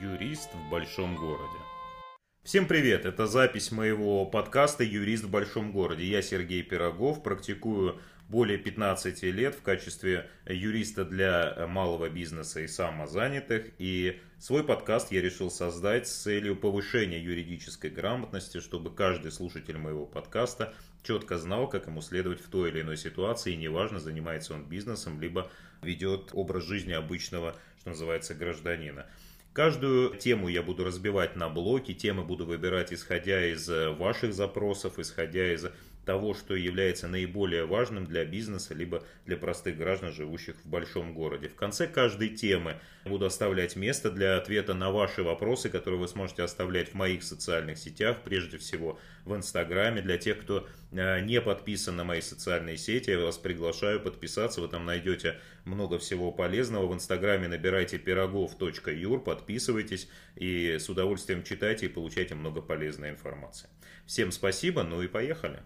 Юрист в большом городе. Всем привет! Это запись моего подкаста «Юрист в большом городе». Я Сергей Пирогов, практикую более 15 лет в качестве юриста для малого бизнеса и самозанятых. И свой подкаст я решил создать с целью повышения юридической грамотности, чтобы каждый слушатель моего подкаста четко знал, как ему следовать в той или иной ситуации, и неважно, занимается он бизнесом, либо ведет образ жизни обычного, что называется, гражданина. Каждую тему я буду разбивать на блоки, темы буду выбирать исходя из э, ваших запросов, исходя из того, что является наиболее важным для бизнеса, либо для простых граждан, живущих в большом городе. В конце каждой темы буду оставлять место для ответа на ваши вопросы, которые вы сможете оставлять в моих социальных сетях, прежде всего в Инстаграме. Для тех, кто э, не подписан на мои социальные сети, я вас приглашаю подписаться. Вы там найдете много всего полезного. В Инстаграме набирайте пирогов.юр, подписывайтесь и с удовольствием читайте и получайте много полезной информации. Всем спасибо, ну и поехали.